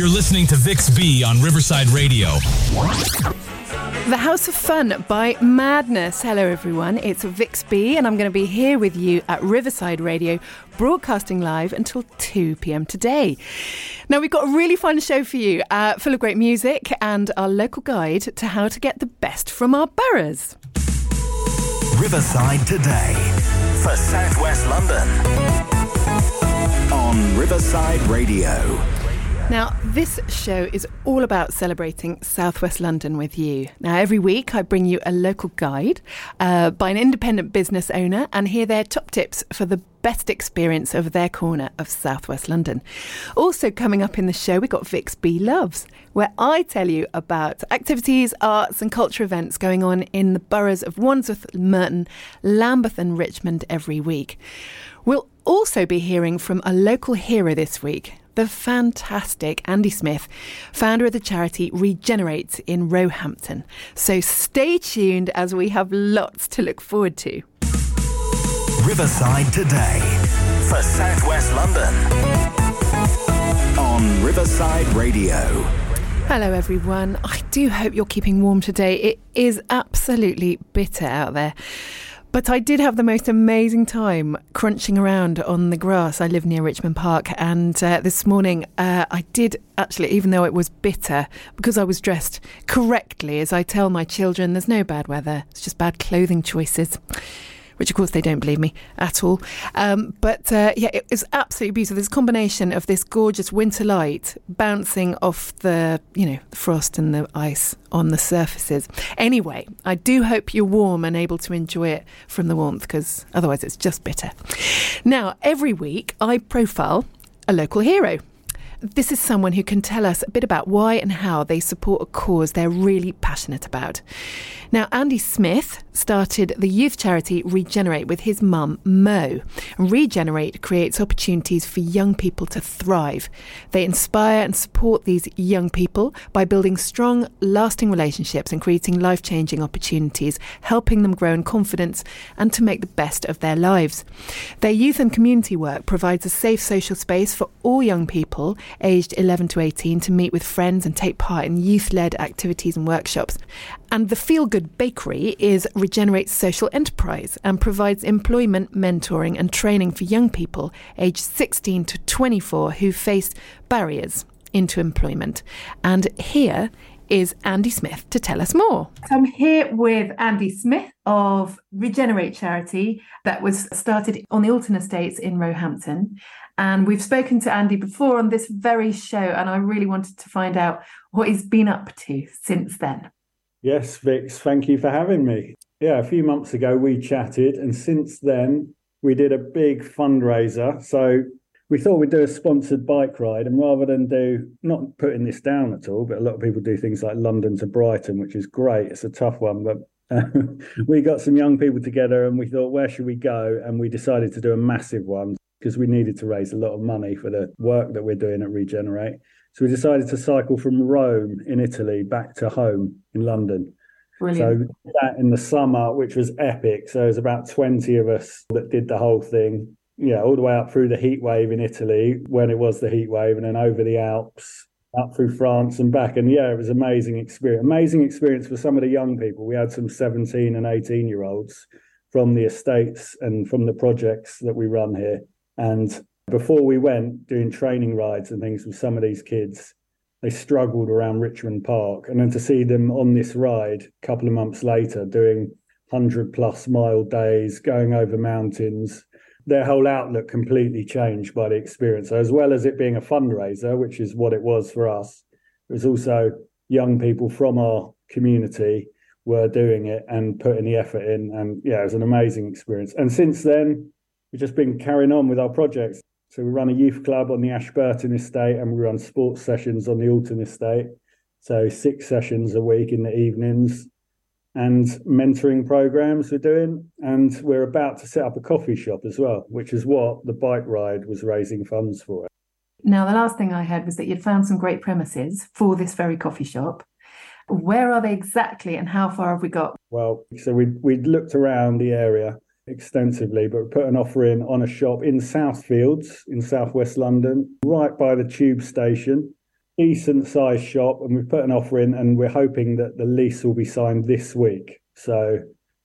You're listening to Vix B on Riverside Radio. The House of Fun by Madness. Hello, everyone. It's Vix B, and I'm going to be here with you at Riverside Radio, broadcasting live until 2 pm today. Now, we've got a really fun show for you, uh, full of great music and our local guide to how to get the best from our boroughs. Riverside Today for Southwest London on Riverside Radio. Now, this show is all about celebrating Southwest London with you. Now, every week I bring you a local guide uh, by an independent business owner and hear their top tips for the best experience of their corner of Southwest London. Also, coming up in the show, we've got Vix B Loves, where I tell you about activities, arts, and culture events going on in the boroughs of Wandsworth, Merton, Lambeth, and Richmond every week. We'll also be hearing from a local hero this week the fantastic Andy Smith, founder of the charity Regenerate in Roehampton. So stay tuned as we have lots to look forward to. Riverside Today for Southwest London on Riverside Radio. Hello, everyone. I do hope you're keeping warm today. It is absolutely bitter out there. But I did have the most amazing time crunching around on the grass. I live near Richmond Park, and uh, this morning uh, I did actually, even though it was bitter, because I was dressed correctly, as I tell my children, there's no bad weather, it's just bad clothing choices which of course they don't believe me at all. Um, but uh, yeah, it was absolutely beautiful. This combination of this gorgeous winter light bouncing off the, you know, the frost and the ice on the surfaces. Anyway, I do hope you're warm and able to enjoy it from the warmth because otherwise it's just bitter. Now, every week I profile a local hero. This is someone who can tell us a bit about why and how they support a cause they're really passionate about. Now, Andy Smith started the youth charity Regenerate with his mum, Mo. Regenerate creates opportunities for young people to thrive. They inspire and support these young people by building strong, lasting relationships and creating life changing opportunities, helping them grow in confidence and to make the best of their lives. Their youth and community work provides a safe social space for all young people aged 11 to 18 to meet with friends and take part in youth led activities and workshops. And the Feel Good Bakery is Regenerate's social enterprise and provides employment, mentoring, and training for young people aged 16 to 24 who face barriers into employment. And here is Andy Smith to tell us more. So I'm here with Andy Smith of Regenerate Charity that was started on the Alton Estates in Roehampton. And we've spoken to Andy before on this very show, and I really wanted to find out what he's been up to since then. Yes, Vix, thank you for having me. Yeah, a few months ago we chatted, and since then we did a big fundraiser. So we thought we'd do a sponsored bike ride, and rather than do not putting this down at all, but a lot of people do things like London to Brighton, which is great. It's a tough one, but we got some young people together and we thought, where should we go? And we decided to do a massive one because we needed to raise a lot of money for the work that we're doing at Regenerate. So we decided to cycle from Rome in Italy back to home in London. Brilliant. So that in the summer, which was epic. So there's about 20 of us that did the whole thing. Yeah, all the way up through the heat wave in Italy when it was the heat wave, and then over the Alps, up through France and back. And yeah, it was an amazing experience. Amazing experience for some of the young people. We had some 17 and 18 year olds from the estates and from the projects that we run here. And before we went doing training rides and things with some of these kids, they struggled around Richmond Park. And then to see them on this ride a couple of months later doing 100 plus mile days, going over mountains, their whole outlook completely changed by the experience. So as well as it being a fundraiser, which is what it was for us, it was also young people from our community were doing it and putting the effort in. And yeah, it was an amazing experience. And since then, we've just been carrying on with our projects. So we run a youth club on the Ashburton estate and we run sports sessions on the Alton estate. So six sessions a week in the evenings and mentoring programs we're doing. And we're about to set up a coffee shop as well, which is what the bike ride was raising funds for. Now, the last thing I heard was that you'd found some great premises for this very coffee shop. Where are they exactly and how far have we got? Well, so we we looked around the area extensively, but we put an offer in on a shop in Southfields in southwest London, right by the tube station decent sized shop, and we've put an offer in, and we're hoping that the lease will be signed this week. So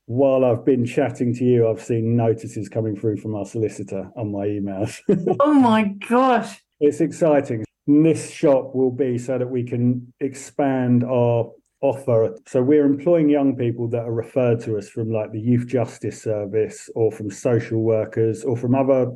while I've been chatting to you, I've seen notices coming through from our solicitor on my emails. oh my gosh. It's exciting. And this shop will be so that we can expand our offer. So we're employing young people that are referred to us from like the Youth Justice Service or from social workers or from other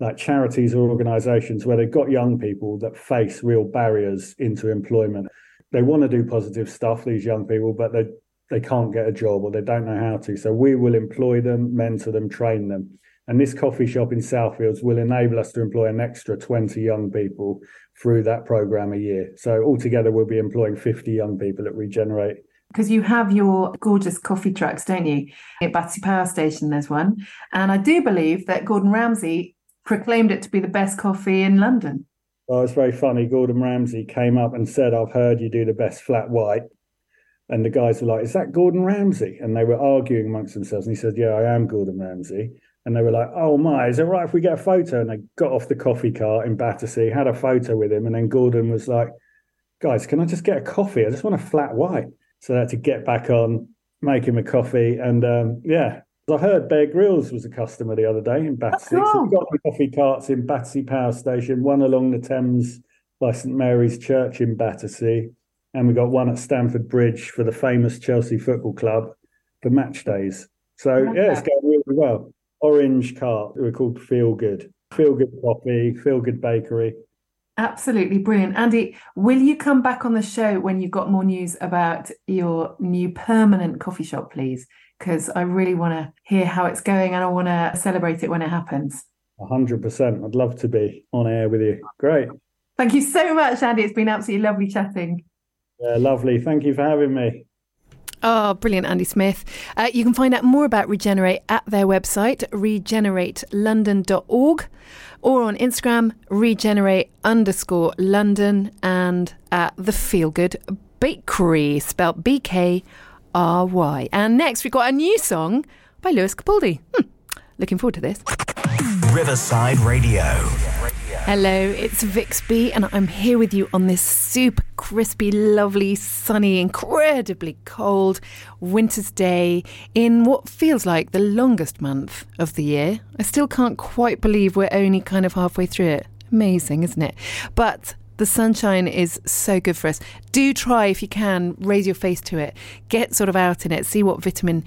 like charities or organizations where they've got young people that face real barriers into employment. They want to do positive stuff, these young people, but they they can't get a job or they don't know how to. So we will employ them, mentor them, train them. And this coffee shop in Southfields will enable us to employ an extra 20 young people through that program a year. So altogether, we'll be employing 50 young people at Regenerate. Because you have your gorgeous coffee trucks, don't you? At Battersea Power Station, there's one. And I do believe that Gordon Ramsay proclaimed it to be the best coffee in London. Well, it's very funny. Gordon Ramsay came up and said, I've heard you do the best flat white. And the guys were like, Is that Gordon Ramsay? And they were arguing amongst themselves. And he said, Yeah, I am Gordon Ramsay. And they were like, Oh my, is it right if we get a photo? And they got off the coffee cart in Battersea, had a photo with him. And then Gordon was like, Guys, can I just get a coffee? I just want a flat white. So they had to get back on, make him a coffee. And um, yeah, I heard Bear Grylls was a customer the other day in Battersea. Oh, so we've got the coffee carts in Battersea Power Station, one along the Thames by St Mary's Church in Battersea and we got one at Stamford Bridge for the famous Chelsea Football Club for match days. So yeah, it's going really well. Orange cart. We're called Feel Good. Feel Good Coffee. Feel Good Bakery. Absolutely brilliant. Andy, will you come back on the show when you've got more news about your new permanent coffee shop, please? Because I really want to hear how it's going and I want to celebrate it when it happens. 100%. I'd love to be on air with you. Great. Thank you so much, Andy. It's been absolutely lovely chatting. Yeah, lovely. Thank you for having me. Oh, brilliant, Andy Smith. Uh, you can find out more about Regenerate at their website, regeneratelondon.org, or on Instagram, regenerate underscore London, and at the Feel Good Bakery, spelled B K R Y. And next, we've got a new song by Lewis Capaldi. Hmm, looking forward to this. Riverside Radio. Hello, it's Vix B, and I'm here with you on this super crispy, lovely, sunny, incredibly cold winter's day in what feels like the longest month of the year. I still can't quite believe we're only kind of halfway through it. Amazing, isn't it? But the sunshine is so good for us. Do try, if you can, raise your face to it, get sort of out in it, see what vitamin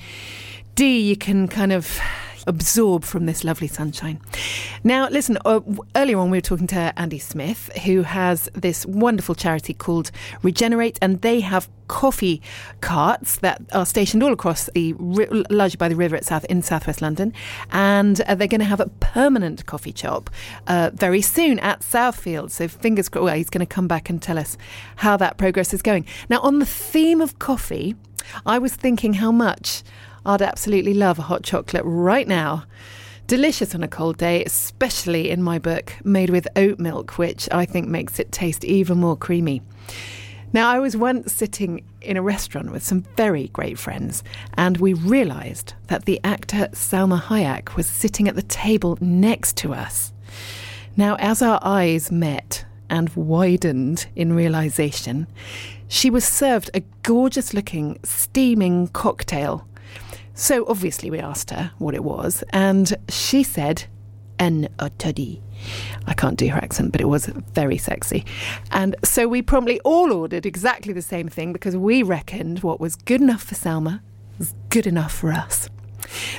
D you can kind of absorb from this lovely sunshine. Now, listen, uh, earlier on we were talking to Andy Smith, who has this wonderful charity called Regenerate, and they have coffee carts that are stationed all across the largely by the river at south in southwest London, and uh, they're going to have a permanent coffee shop uh, very soon at Southfield. So fingers crossed, well, he's going to come back and tell us how that progress is going. Now, on the theme of coffee, I was thinking how much I'd absolutely love a hot chocolate right now. Delicious on a cold day, especially in my book, made with oat milk, which I think makes it taste even more creamy. Now, I was once sitting in a restaurant with some very great friends, and we realised that the actor Salma Hayek was sitting at the table next to us. Now, as our eyes met and widened in realisation, she was served a gorgeous looking, steaming cocktail so obviously we asked her what it was, and she said, "En toddy." I can't do her accent, but it was very sexy. And so we promptly all ordered exactly the same thing because we reckoned what was good enough for Salma was good enough for us.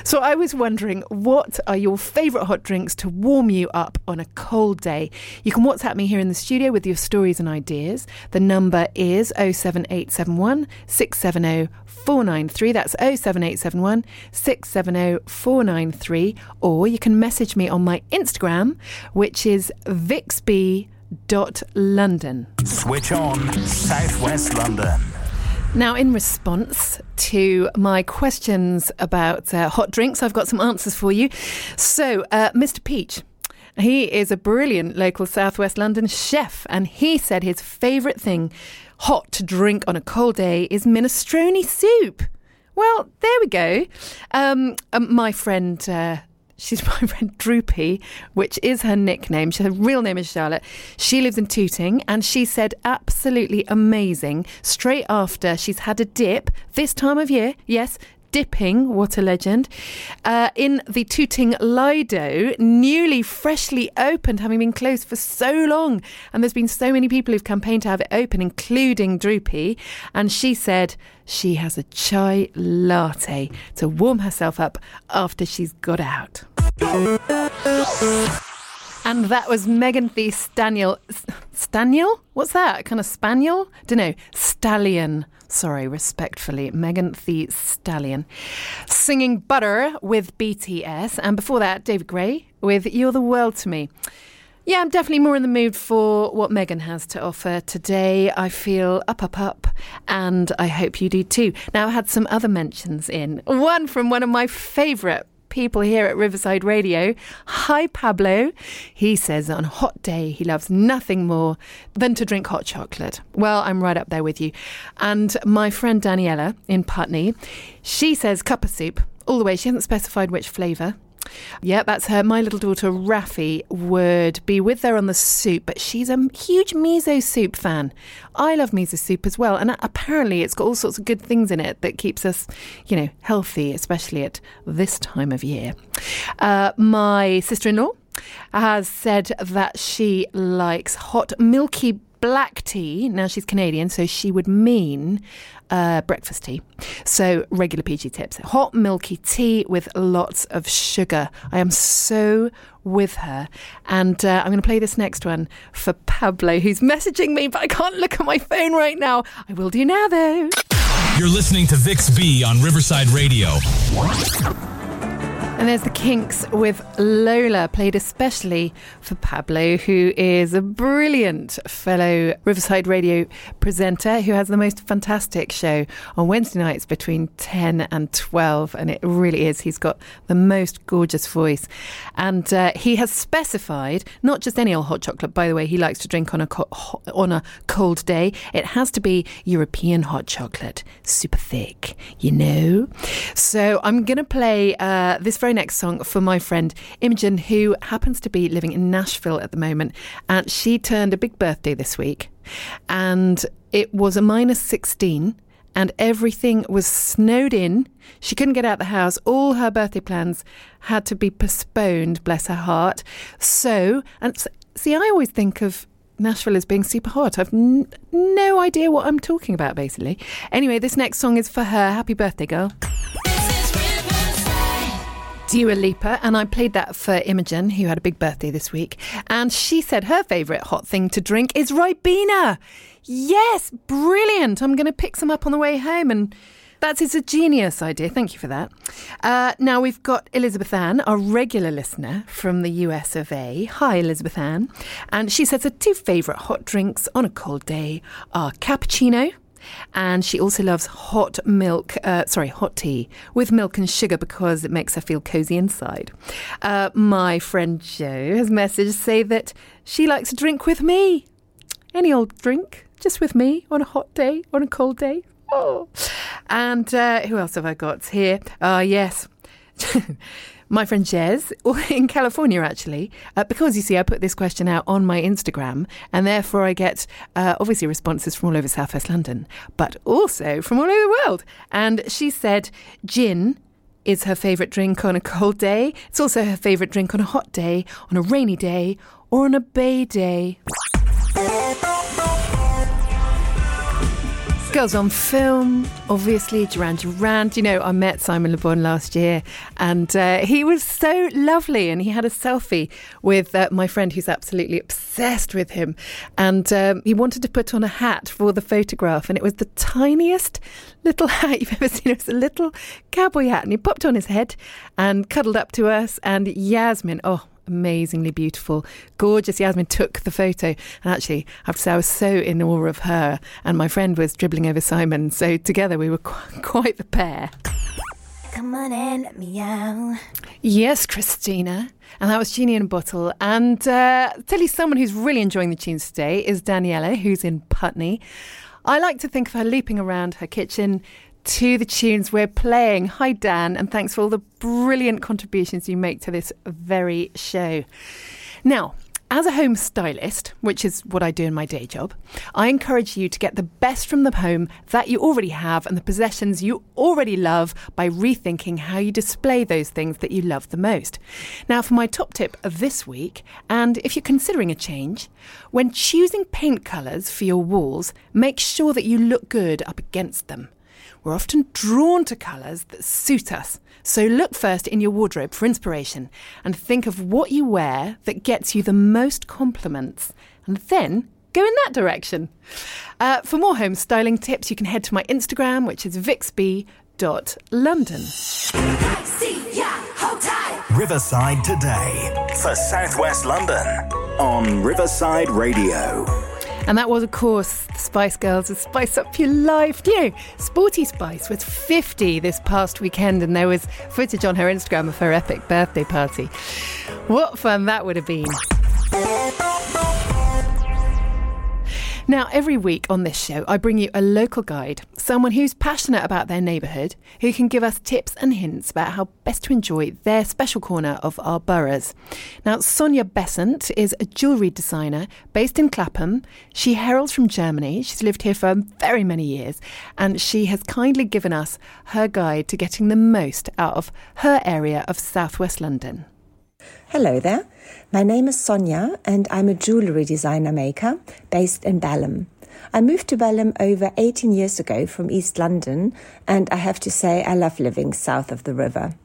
So I was wondering, what are your favourite hot drinks to warm you up on a cold day? You can WhatsApp me here in the studio with your stories and ideas. The number is 07871 670 493. That's 07871 670 493. Or you can message me on my Instagram, which is vixb.london. Switch on Southwest London. Now, in response to my questions about uh, hot drinks, I've got some answers for you. So, uh, Mr. Peach. He is a brilliant local Southwest London chef, and he said his favourite thing hot to drink on a cold day is minestrone soup. Well, there we go. Um, um, my friend uh, She's my friend Droopy, which is her nickname. Her real name is Charlotte. She lives in Tooting, and she said absolutely amazing. Straight after she's had a dip this time of year, yes, dipping, what a legend, uh, in the Tooting Lido, newly freshly opened, having been closed for so long. And there's been so many people who've campaigned to have it open, including Droopy. And she said she has a chai latte to warm herself up after she's got out. And that was Megan Thee Staniel. Staniel? What's that? Kind of spaniel? Don't know. Stallion. Sorry, respectfully, Megan Thee Stallion. Singing Butter with BTS. And before that, David Gray with You're the World to Me. Yeah, I'm definitely more in the mood for what Megan has to offer today. I feel up, up, up, and I hope you do too. Now, I had some other mentions in. One from one of my favourite people here at Riverside Radio. Hi, Pablo. He says on a hot day he loves nothing more than to drink hot chocolate. Well, I'm right up there with you. And my friend Daniela in Putney, she says cup of soup all the way. She hasn't specified which flavour. Yeah, that's her. My little daughter Rafi would be with her on the soup, but she's a huge miso soup fan. I love miso soup as well, and apparently it's got all sorts of good things in it that keeps us, you know, healthy, especially at this time of year. Uh, my sister-in-law has said that she likes hot milky black tea. Now she's Canadian, so she would mean uh, breakfast tea. So regular PG tips. Hot milky tea with lots of sugar. I am so with her. And uh, I'm going to play this next one for Pablo, who's messaging me, but I can't look at my phone right now. I will do now, though. You're listening to Vix B on Riverside Radio. And there's the Kinks with Lola, played especially for Pablo, who is a brilliant fellow Riverside Radio presenter who has the most fantastic show on Wednesday nights between 10 and 12. And it really is. He's got the most gorgeous voice. And uh, he has specified not just any old hot chocolate, by the way, he likes to drink on a, co- on a cold day. It has to be European hot chocolate, super thick, you know? So I'm going to play uh, this very next song for my friend Imogen, who happens to be living in Nashville at the moment. And she turned a big birthday this week. And it was a minus 16 and everything was snowed in. She couldn't get out the house. All her birthday plans had to be postponed, bless her heart. So, and see, I always think of Nashville as being super hot. I've n- no idea what I'm talking about, basically. Anyway, this next song is for her. Happy birthday, girl. Dua Lipa, and I played that for Imogen, who had a big birthday this week. And she said her favourite hot thing to drink is Ribena. Yes, brilliant. I'm going to pick some up on the way home and. That's it's a genius idea. Thank you for that. Uh, now we've got Elizabeth Ann, our regular listener from the US of A. Hi, Elizabeth Ann. And she says her two favourite hot drinks on a cold day are cappuccino and she also loves hot milk, uh, sorry, hot tea with milk and sugar because it makes her feel cozy inside. Uh, my friend Joe has messaged to say that she likes a drink with me. Any old drink, just with me on a hot day, on a cold day. Oh. And uh, who else have I got here? Ah, yes. my friend Jez in California, actually, uh, because you see, I put this question out on my Instagram, and therefore I get uh, obviously responses from all over Southwest London, but also from all over the world. And she said, gin is her favourite drink on a cold day. It's also her favourite drink on a hot day, on a rainy day, or on a bay day. Girls on Film, obviously, Duran Duran. You know, I met Simon Le Bon last year and uh, he was so lovely. And he had a selfie with uh, my friend who's absolutely obsessed with him. And um, he wanted to put on a hat for the photograph. And it was the tiniest little hat you've ever seen. It was a little cowboy hat. And he popped on his head and cuddled up to us. And Yasmin, oh, amazingly beautiful, gorgeous. Yasmin took the photo, and actually, I have to say, I was so in awe of her. And my friend was dribbling over Simon, so together we were qu- quite the pair. Come on and let me out. Yes, Christina. And that was Genie in a Bottle. And uh, tell you someone who's really enjoying the tunes today is Daniela, who's in Putney. I like to think of her leaping around her kitchen, to the tunes we're playing. Hi, Dan, and thanks for all the brilliant contributions you make to this very show. Now, as a home stylist, which is what I do in my day job, I encourage you to get the best from the home that you already have and the possessions you already love by rethinking how you display those things that you love the most. Now, for my top tip of this week, and if you're considering a change, when choosing paint colours for your walls, make sure that you look good up against them. We're often drawn to colours that suit us. So look first in your wardrobe for inspiration and think of what you wear that gets you the most compliments, and then go in that direction. Uh, for more home styling tips, you can head to my Instagram, which is vixb.london. Riverside Today for Southwest London on Riverside Radio. And that was, of course, the Spice Girls with Spice Up Your Life. You know, Sporty Spice was 50 this past weekend, and there was footage on her Instagram of her epic birthday party. What fun that would have been! Now, every week on this show, I bring you a local guide, someone who's passionate about their neighbourhood, who can give us tips and hints about how best to enjoy their special corner of our boroughs. Now, Sonja Bessant is a jewellery designer based in Clapham. She heralds from Germany. She's lived here for very many years, and she has kindly given us her guide to getting the most out of her area of southwest London. Hello there. My name is Sonja and I'm a jewellery designer maker based in Balham. I moved to Balham over 18 years ago from East London and I have to say I love living south of the river.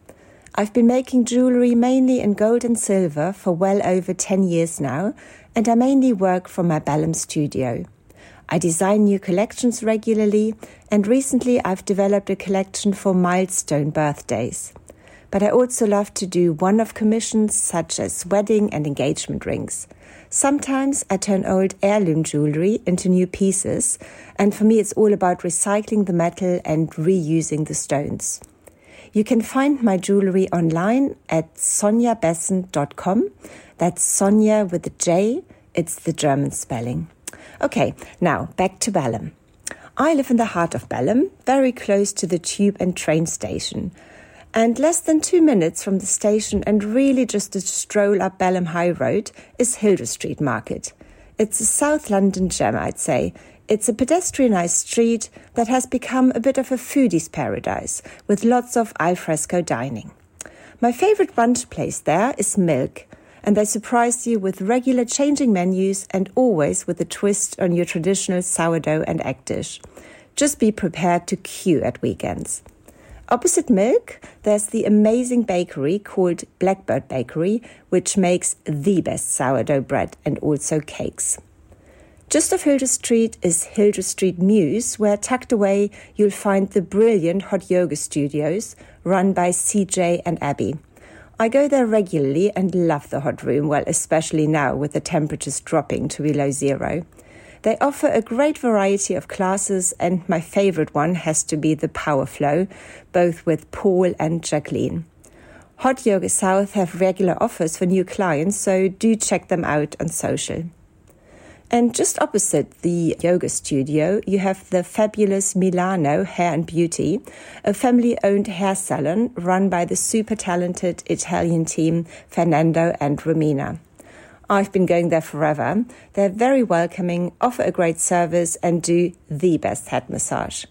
I've been making jewellery mainly in gold and silver for well over 10 years now and I mainly work from my Balham studio. I design new collections regularly and recently I've developed a collection for milestone birthdays but I also love to do one off commissions such as wedding and engagement rings. Sometimes I turn old heirloom jewelry into new pieces, and for me it's all about recycling the metal and reusing the stones. You can find my jewelry online at sonjabessant.com. That's Sonja with a J, it's the German spelling. Okay, now back to Balham. I live in the heart of Balham, very close to the tube and train station and less than two minutes from the station and really just a stroll up Balham High Road is Hildreth Street Market. It's a South London gem, I'd say. It's a pedestrianised street that has become a bit of a foodie's paradise with lots of alfresco dining. My favourite brunch place there is Milk, and they surprise you with regular changing menus and always with a twist on your traditional sourdough and egg dish. Just be prepared to queue at weekends. Opposite Milk, there's the amazing bakery called Blackbird Bakery, which makes the best sourdough bread and also cakes. Just off Hildreth Street is Hildreth Street Mews, where tucked away you'll find the brilliant hot yoga studios run by CJ and Abby. I go there regularly and love the hot room, well, especially now with the temperatures dropping to below zero. They offer a great variety of classes, and my favorite one has to be the Power Flow, both with Paul and Jacqueline. Hot Yoga South have regular offers for new clients, so do check them out on social. And just opposite the yoga studio, you have the fabulous Milano Hair and Beauty, a family owned hair salon run by the super talented Italian team Fernando and Romina. I've been going there forever. They're very welcoming, offer a great service, and do the best head massage.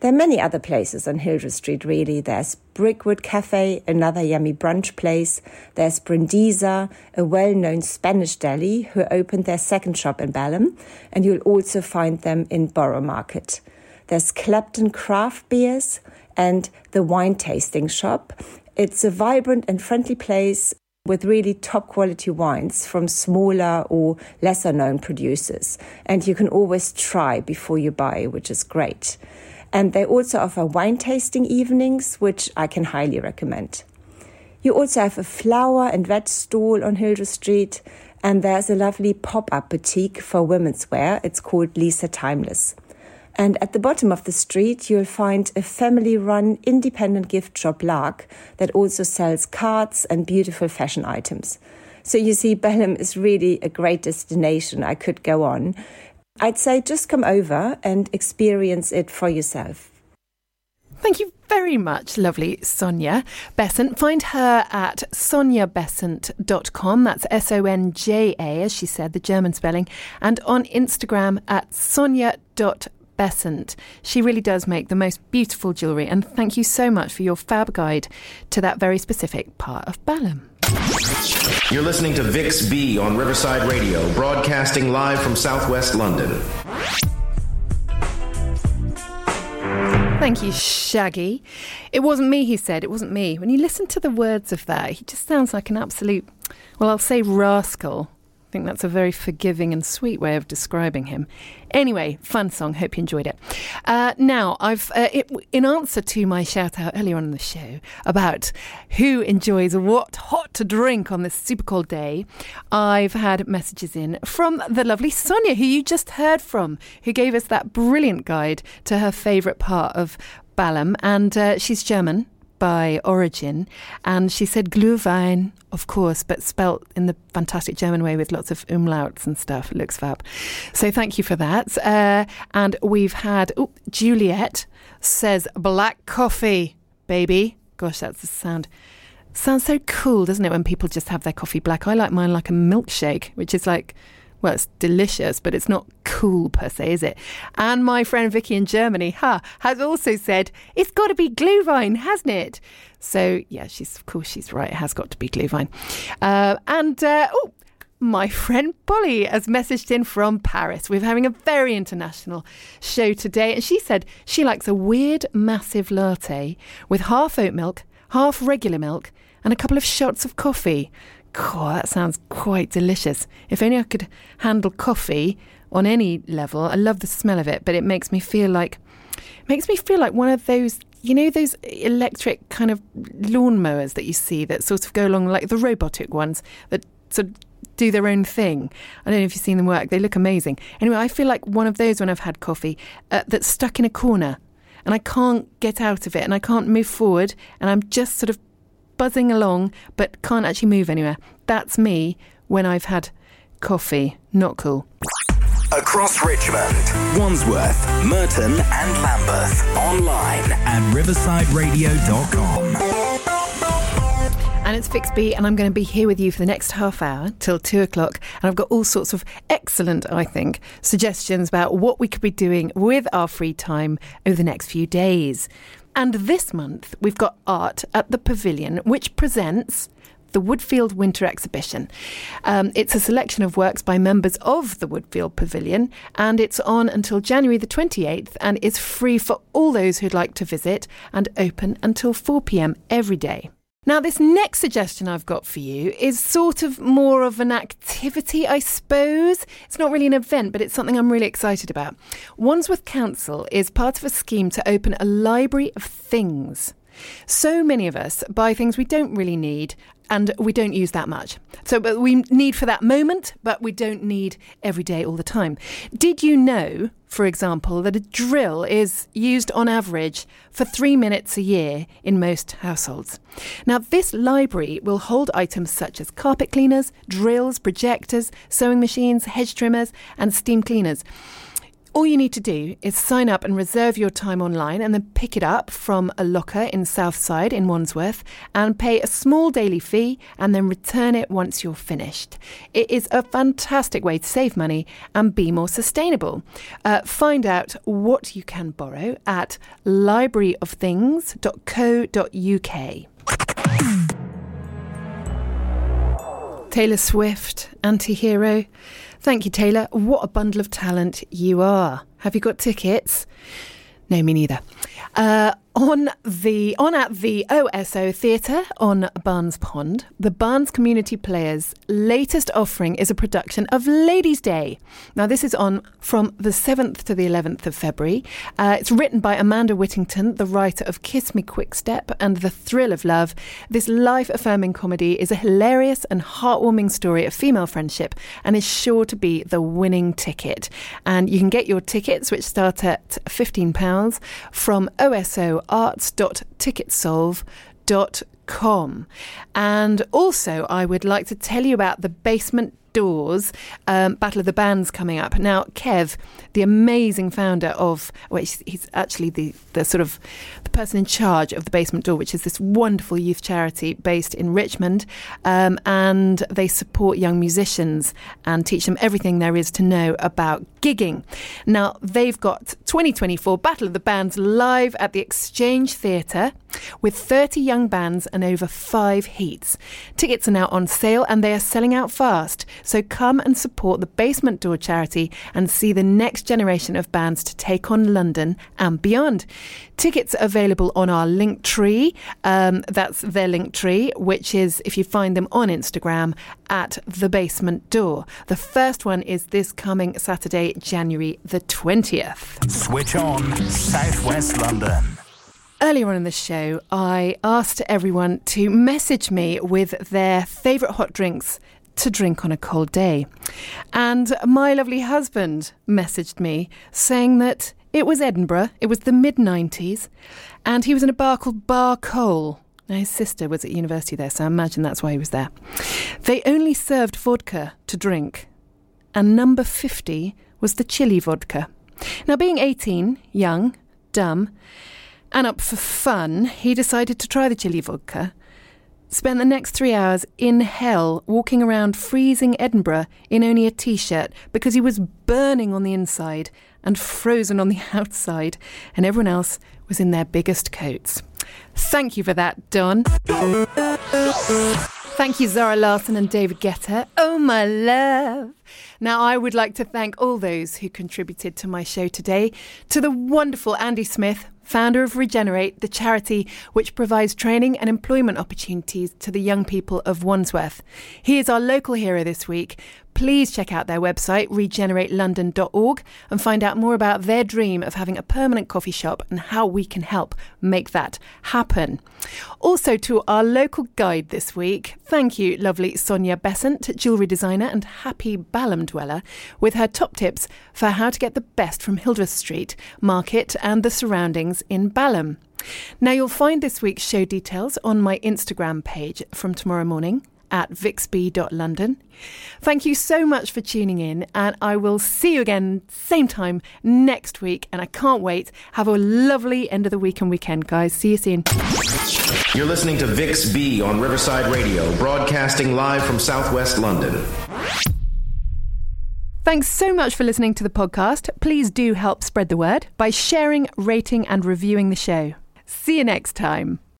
There are many other places on Hildreth Street, really. There's Brickwood Cafe, another yummy brunch place. There's Brindisa, a well known Spanish deli who opened their second shop in Balham, and you'll also find them in Borough Market. There's Clapton Craft Beers and the Wine Tasting Shop. It's a vibrant and friendly place with really top quality wines from smaller or lesser known producers. And you can always try before you buy, which is great. And they also offer wine tasting evenings, which I can highly recommend. You also have a flower and veg stall on Hildreth Street, and there's a lovely pop up boutique for women's wear. It's called Lisa Timeless. And at the bottom of the street, you'll find a family run independent gift shop, Lark, that also sells cards and beautiful fashion items. So you see, Balham is really a great destination. I could go on. I'd say just come over and experience it for yourself. Thank you very much, lovely Sonja Bessant. Find her at sonjabessant.com. That's S O N J A, as she said, the German spelling. And on Instagram at sonja.bessant. She really does make the most beautiful jewellery. And thank you so much for your fab guide to that very specific part of Balham. You're listening to Vix B on Riverside Radio, broadcasting live from southwest London. Thank you, Shaggy. It wasn't me, he said. It wasn't me. When you listen to the words of that, he just sounds like an absolute, well, I'll say rascal. Think that's a very forgiving and sweet way of describing him. Anyway, fun song. Hope you enjoyed it. Uh, now, I've uh, it, in answer to my shout out earlier on in the show about who enjoys what hot to drink on this super cold day, I've had messages in from the lovely Sonja, who you just heard from, who gave us that brilliant guide to her favourite part of Balham, and uh, she's German by origin. And she said Glühwein, of course, but spelt in the fantastic German way with lots of umlauts and stuff. It looks fab. So thank you for that. Uh, and we've had oh, Juliet says black coffee, baby. Gosh, that's the sound. Sounds so cool, doesn't it, when people just have their coffee black? I like mine like a milkshake, which is like well, it's delicious, but it's not cool per se, is it? And my friend Vicky in Germany, ha, has also said it's got to be Glühwein, hasn't it? So yeah, she's of course she's right. It has got to be Glühwein. Uh, and uh, oh, my friend Polly has messaged in from Paris. We're having a very international show today, and she said she likes a weird, massive latte with half oat milk, half regular milk, and a couple of shots of coffee. God, that sounds quite delicious. If only I could handle coffee on any level. I love the smell of it, but it makes me feel like makes me feel like one of those you know those electric kind of lawnmowers that you see that sort of go along like the robotic ones that sort of do their own thing. I don't know if you've seen them work. They look amazing. Anyway, I feel like one of those when I've had coffee uh, that's stuck in a corner and I can't get out of it and I can't move forward and I'm just sort of buzzing along but can't actually move anywhere. That's me when I've had coffee. Not cool. Across Richmond, Wandsworth, Merton, and Lambeth. Online at riversideradio.com. And it's Vix B, and I'm going to be here with you for the next half hour till two o'clock. And I've got all sorts of excellent, I think, suggestions about what we could be doing with our free time over the next few days. And this month, we've got art at the Pavilion, which presents the Woodfield Winter Exhibition. Um, it's a selection of works by members of the Woodfield Pavilion, and it's on until January the 28th and is free for all those who'd like to visit and open until 4 pm every day. Now, this next suggestion I've got for you is sort of more of an activity, I suppose. It's not really an event, but it's something I'm really excited about. Wandsworth Council is part of a scheme to open a library of things. So many of us buy things we don't really need and we don't use that much. So, but we need for that moment, but we don't need every day all the time. Did you know, for example, that a drill is used on average for three minutes a year in most households? Now, this library will hold items such as carpet cleaners, drills, projectors, sewing machines, hedge trimmers, and steam cleaners. All you need to do is sign up and reserve your time online and then pick it up from a locker in Southside in Wandsworth and pay a small daily fee and then return it once you're finished. It is a fantastic way to save money and be more sustainable. Uh, find out what you can borrow at libraryofthings.co.uk. Taylor Swift, anti hero. Thank you, Taylor. What a bundle of talent you are. Have you got tickets? No, me neither. Uh, on the on at the OSO Theatre on Barnes Pond, the Barnes Community Players' latest offering is a production of Ladies' Day. Now, this is on from the 7th to the 11th of February. Uh, it's written by Amanda Whittington, the writer of Kiss Me Quick Step and The Thrill of Love. This life affirming comedy is a hilarious and heartwarming story of female friendship and is sure to be the winning ticket. And you can get your tickets, which start at £15, from OSO arts.ticketsolve.com. And also, I would like to tell you about the Basement Doors um, Battle of the Bands coming up. Now, Kev, the amazing founder of, well, he's, he's actually the, the sort of the person in charge of the Basement Door, which is this wonderful youth charity based in Richmond, um, and they support young musicians and teach them everything there is to know about gigging. Now, they've got 2024 Battle of the Bands live at the Exchange Theatre with 30 young bands and over five heats. Tickets are now on sale and they are selling out fast. So come and support the Basement Door charity and see the next generation of bands to take on London and beyond. Tickets are available on our link tree. Um, that's their link tree, which is, if you find them on Instagram, at the basement door. The first one is this coming Saturday, January the 20th. Switch on Southwest London. Earlier on in the show, I asked everyone to message me with their favourite hot drinks to drink on a cold day. And my lovely husband messaged me saying that it was Edinburgh, it was the mid 90s, and he was in a bar called Bar Kohl. Now, his sister was at university there, so I imagine that's why he was there. They only served vodka to drink, and number 50 was the chili vodka. Now, being 18, young, dumb, and up for fun, he decided to try the chili vodka. Spent the next three hours in hell walking around freezing Edinburgh in only a t shirt because he was burning on the inside and frozen on the outside, and everyone else was in their biggest coats. Thank you for that, Don. Thank you, Zara Larsson and David Guetta. Oh, my love. Now, I would like to thank all those who contributed to my show today, to the wonderful Andy Smith, founder of Regenerate, the charity which provides training and employment opportunities to the young people of Wandsworth. He is our local hero this week. Please check out their website, regeneratelondon.org, and find out more about their dream of having a permanent coffee shop and how we can help make that happen. Also, to our local guide this week, thank you, lovely Sonja Bessant, jewellery designer and happy Balham dweller, with her top tips for how to get the best from Hildreth Street, Market, and the surroundings in Balham. Now, you'll find this week's show details on my Instagram page from tomorrow morning at vixb.london. Thank you so much for tuning in, and I will see you again same time next week. And I can't wait. Have a lovely end of the week and weekend, guys. See you soon. You're listening to Vix B on Riverside Radio, broadcasting live from Southwest London. Thanks so much for listening to the podcast. Please do help spread the word by sharing, rating, and reviewing the show. See you next time.